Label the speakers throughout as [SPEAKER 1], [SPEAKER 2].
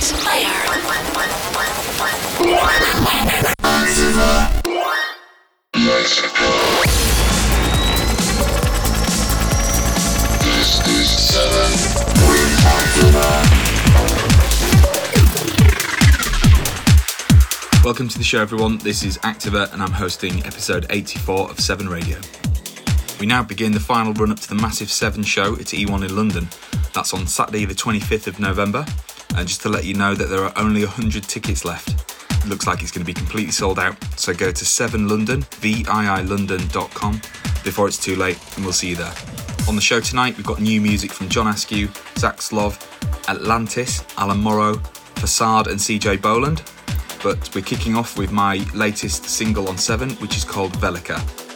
[SPEAKER 1] Seven.
[SPEAKER 2] Welcome to the show, everyone. This is Activa, and I'm hosting episode 84 of 7 Radio. We now begin the final run up to the massive 7 show at E1 in London. That's on Saturday, the 25th of November. And just to let you know that there are only 100 tickets left. It looks like it's going to be completely sold out, so go to 7london, VIILondon.com before it's too late, and we'll see you there. On the show tonight, we've got new music from John Askew, Zack Zlov, Atlantis, Allan Morrow, Facade, and CJ Bolland. But we're kicking off with my latest single on 7, which is called Velika.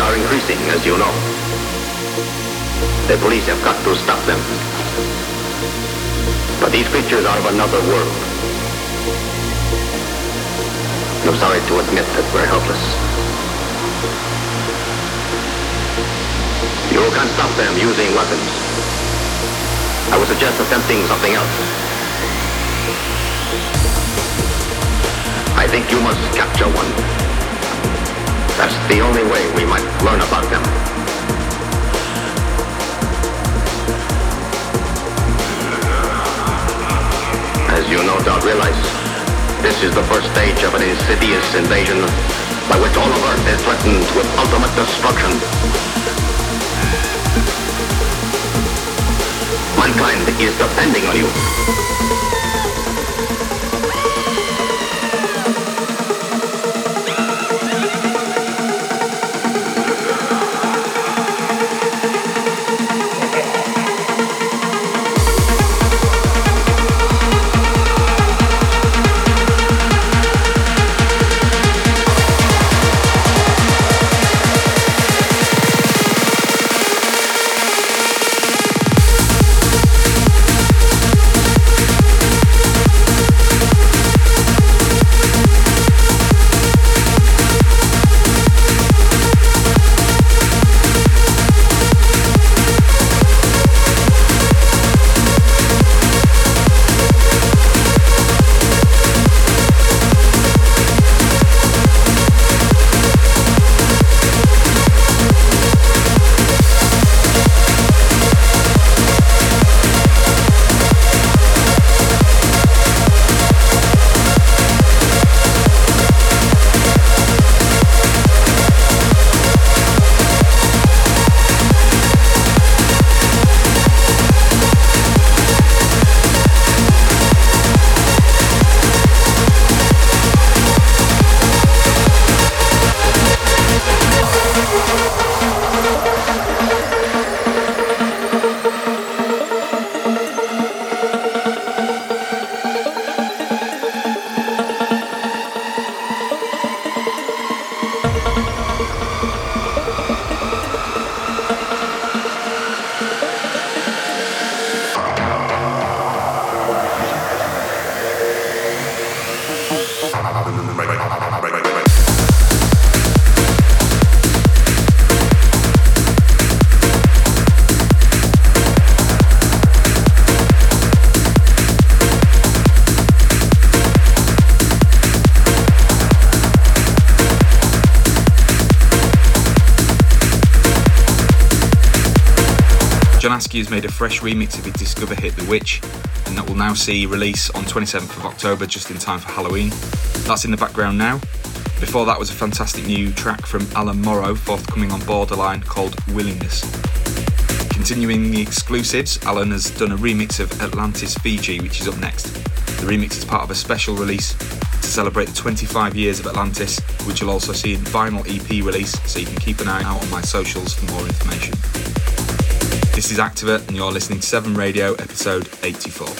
[SPEAKER 3] As you know. The police have got to stop them. But these creatures are of another world. I'm sorry to admit that we're helpless. You can't stop them using weapons. I would suggest attempting something else. I think you must capture one. That's the only way we might learn about them. As you no doubt realize, this is the first stage of an insidious invasion by which all of Earth is threatened with ultimate destruction. Mankind is depending on you.
[SPEAKER 2] Has made a fresh remix of his Discover hit The Witch, and that will now see release on 27th of October, just in time for Halloween. That's in the background now. Before that was a fantastic new track from Allan Morrow, forthcoming on Borderline, called Willingness. Continuing the exclusives, Alan has done a remix of Atlantis Fiji, which is up next. The remix is part of a special release to celebrate the 25 years of Atlantis, which you'll also see in vinyl EP release, so you can keep an eye out on my socials for more information. This is Activa, and you're listening to 7 Radio, episode 84.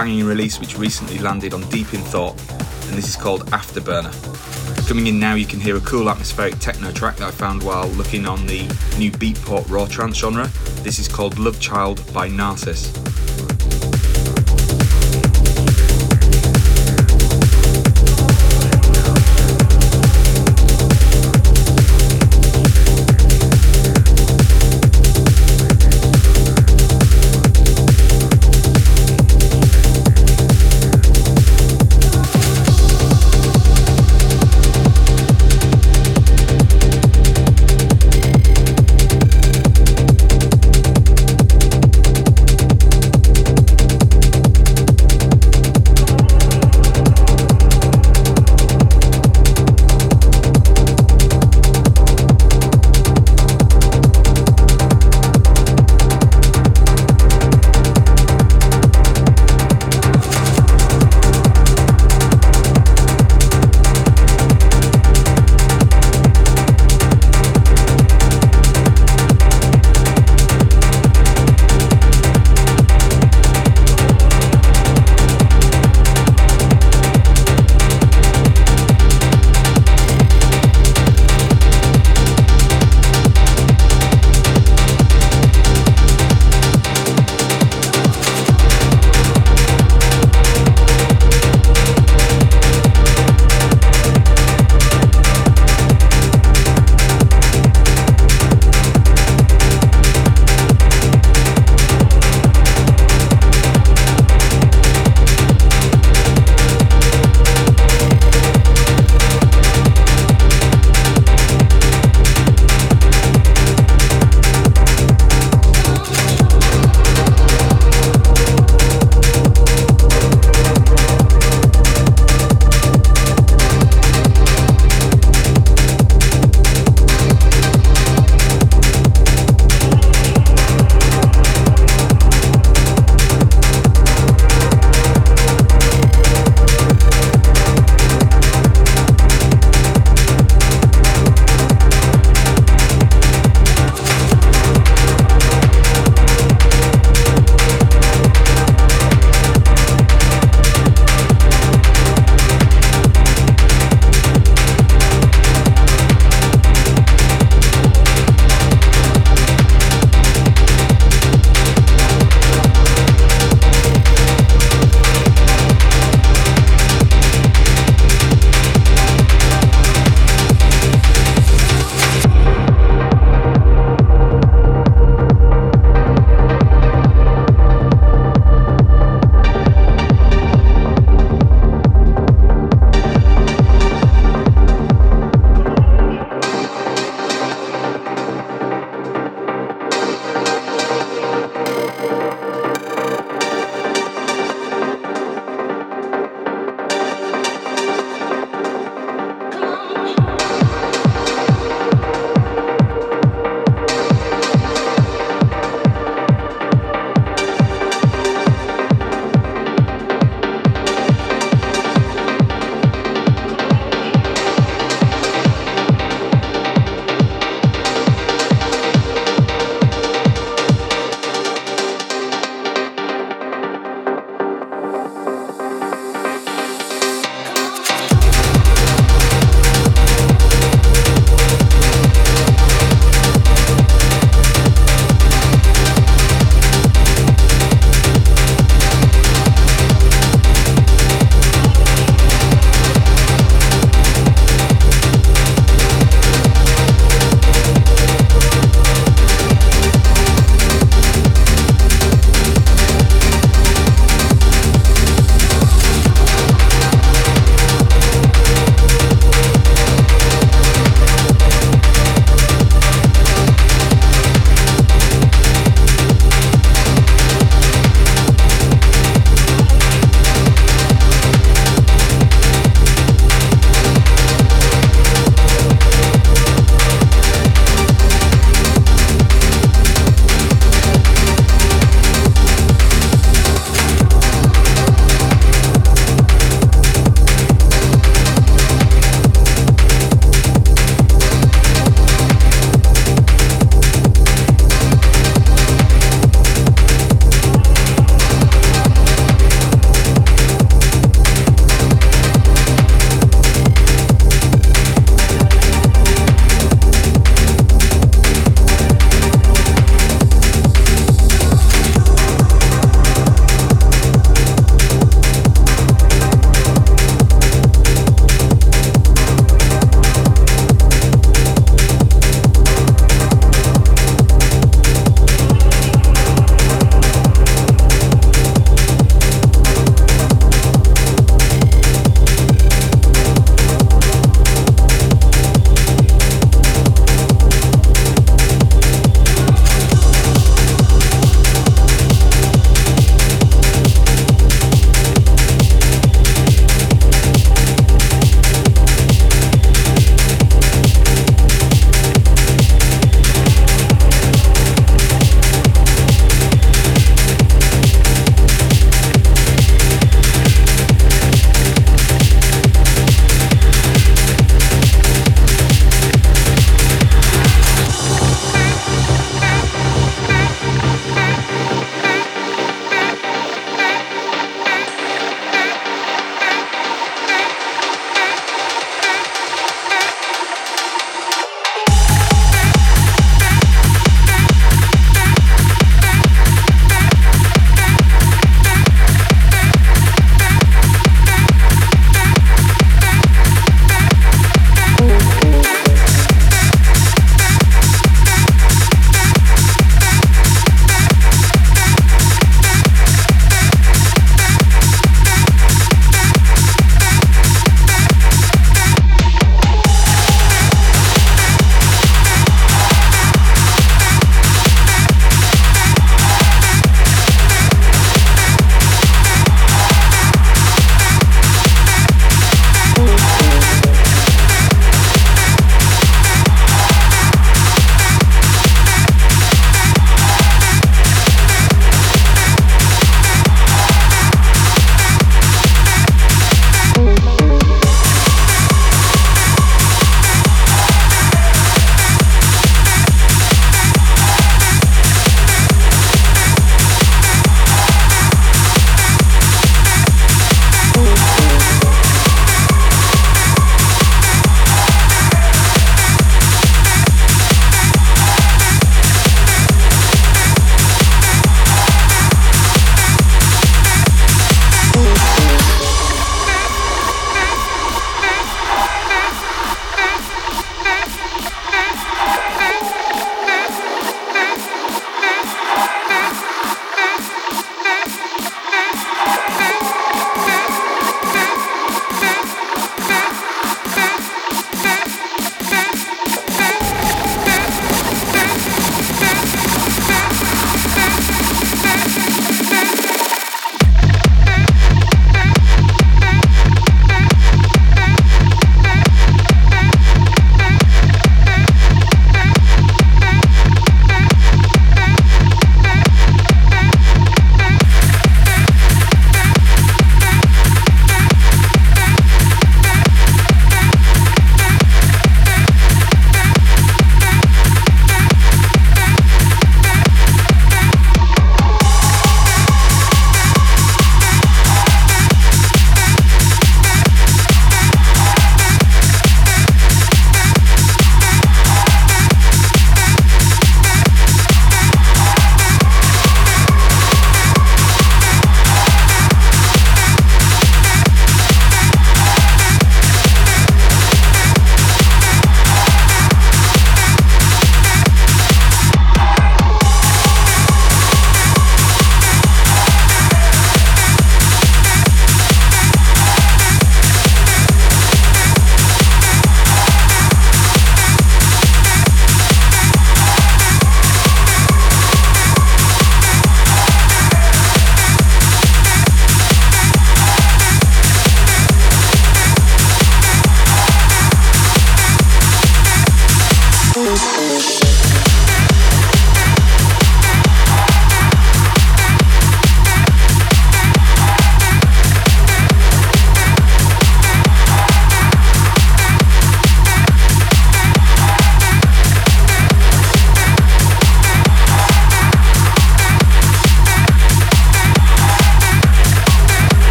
[SPEAKER 2] Banging release, which recently landed on Deep in Thought, and this is called Afterburner. Coming in now, you can hear a cool atmospheric techno track that I found while looking on the new Beatport Raw Trance genre. This is called Love Child by Narcissus.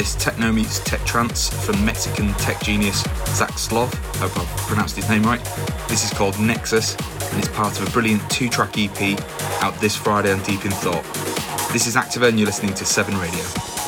[SPEAKER 2] This, techno meets tech trance from Mexican tech genius Zack Zlov. Hope I've pronounced his name right. This is called Nexus and it's part of a brilliant two track EP out this Friday on Deep in Thought. This is Activa and you're listening to 7 Radio.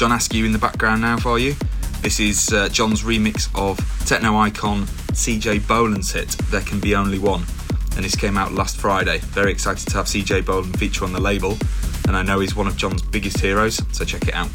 [SPEAKER 4] John Askew in the background now for you. This is uh, John's remix of techno icon CJ Bolland's hit, There Can Be Only One. And this came out last Friday. Very excited to have CJ Bolland feature on the label, and I know he's one of John's biggest heroes, so check it out.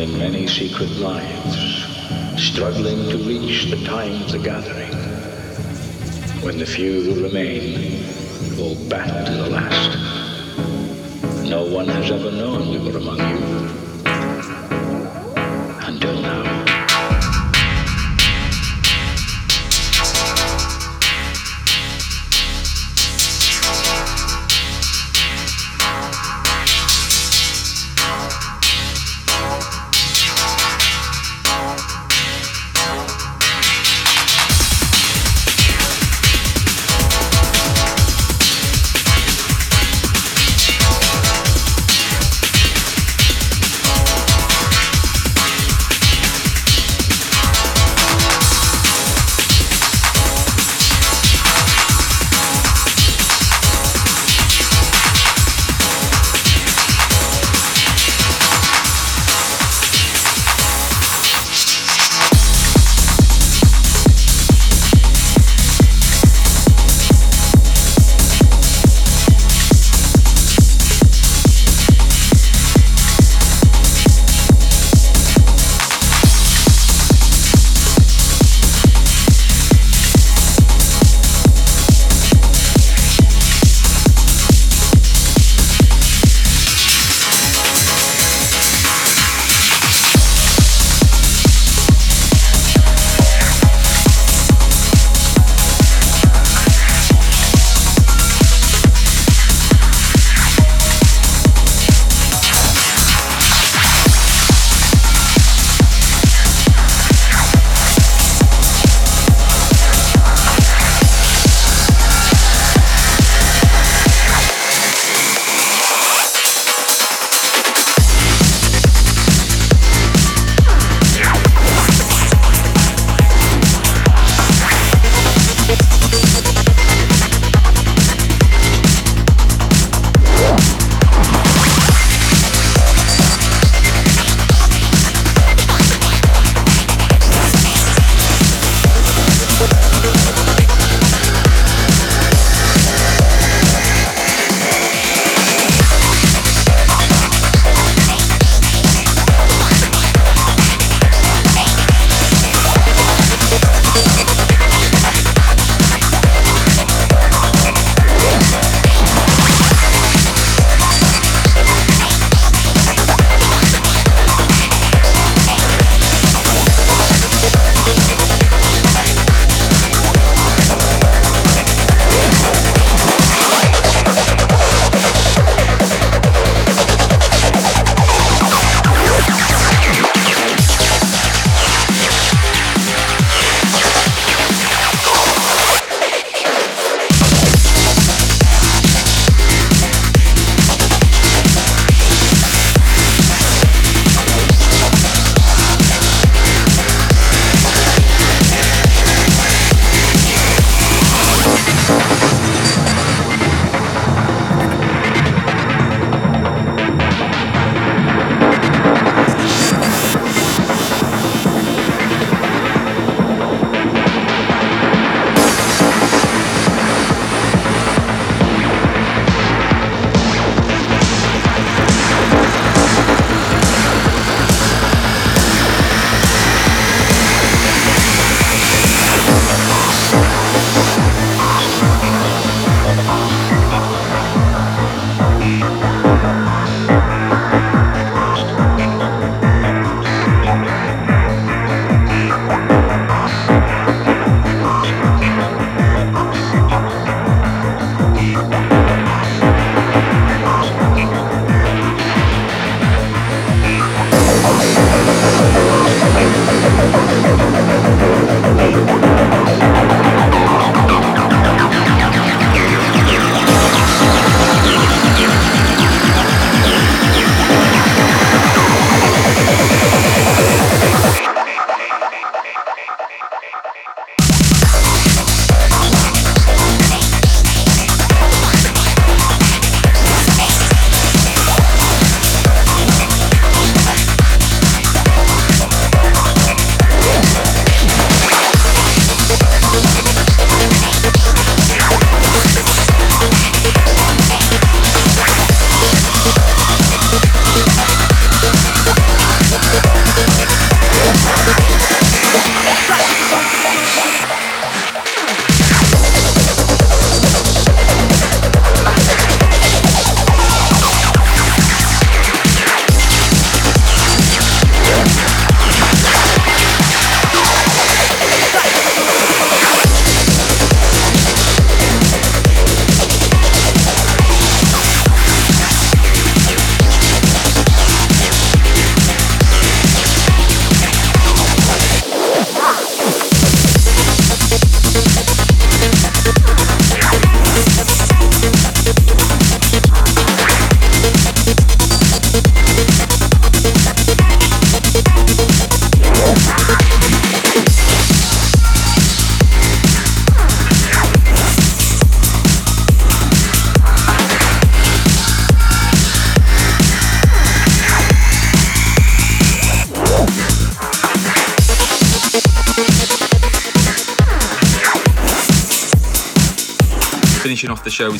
[SPEAKER 2] in many secret lives, struggling to reach the time of
[SPEAKER 4] the gathering. When the few who remain will back to the last. No one has ever known we were among you.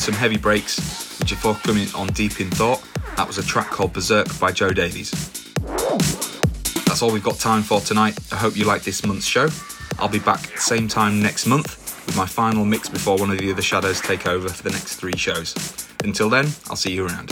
[SPEAKER 2] Some heavy breaks, which are forthcoming on Deep in Thought. That was a track called Berserk by Joe Davies. That's all we've got time for tonight. I hope you like this month's show. I'll be back same time next month with my final mix before one of the other shadows take over for the next three shows. Until then, I'll see you around.